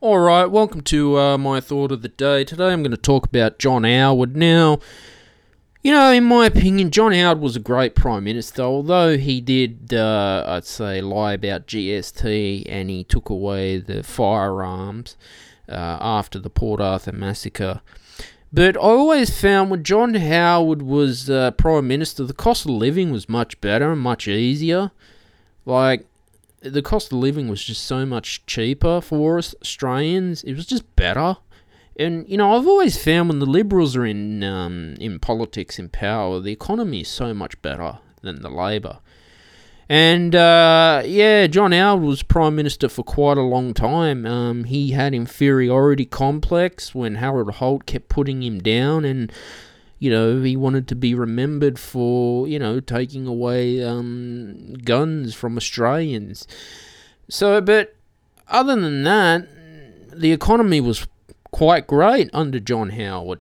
All right, welcome to uh, my thought of the day. Today I'm going to talk about John Howard. Now, you know, in my opinion, John Howard was a great Prime Minister, although he did, uh, I'd say, lie about GST and he took away the firearms uh, after the Port Arthur massacre. But I always found when John Howard was uh, Prime Minister, the cost of living was much better and much easier. Like, the cost of living was just so much cheaper for us Australians. It was just better. And you know, I've always found when the Liberals are in um, in politics, in power, the economy is so much better than the Labor. And uh, yeah, John Howard was prime minister for quite a long time. Um, he had inferiority complex when Harold Holt kept putting him down, and you know, he wanted to be remembered for, you know, taking away um, guns from Australians. So, but other than that, the economy was quite great under John Howard.